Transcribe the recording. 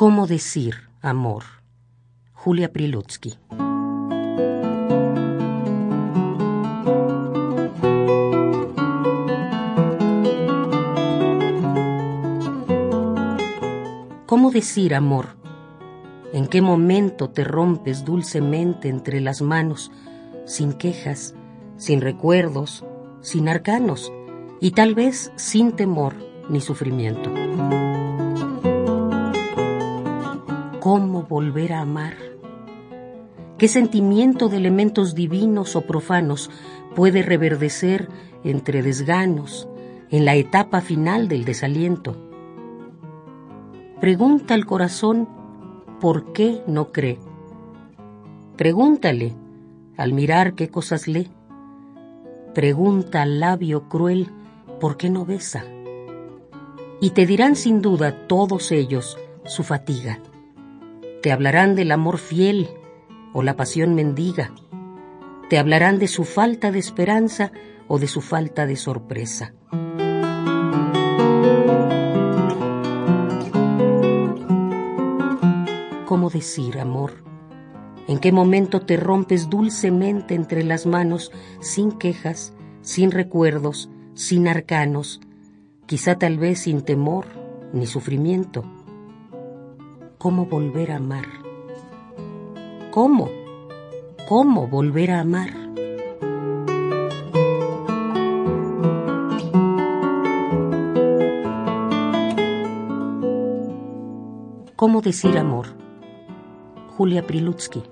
¿Cómo decir amor? Julia Prilutsky. ¿Cómo decir amor? ¿En qué momento te rompes dulcemente entre las manos, sin quejas, sin recuerdos, sin arcanos y tal vez sin temor ni sufrimiento? ¿Cómo volver a amar? ¿Qué sentimiento de elementos divinos o profanos puede reverdecer entre desganos en la etapa final del desaliento? Pregunta al corazón por qué no cree. Pregúntale al mirar qué cosas lee. Pregunta al labio cruel por qué no besa. Y te dirán sin duda todos ellos su fatiga te hablarán del amor fiel o la pasión mendiga. Te hablarán de su falta de esperanza o de su falta de sorpresa. ¿Cómo decir, amor? ¿En qué momento te rompes dulcemente entre las manos, sin quejas, sin recuerdos, sin arcanos, quizá tal vez sin temor ni sufrimiento? Cómo volver a amar. ¿Cómo? ¿Cómo volver a amar? ¿Cómo decir amor? Julia Prilutsky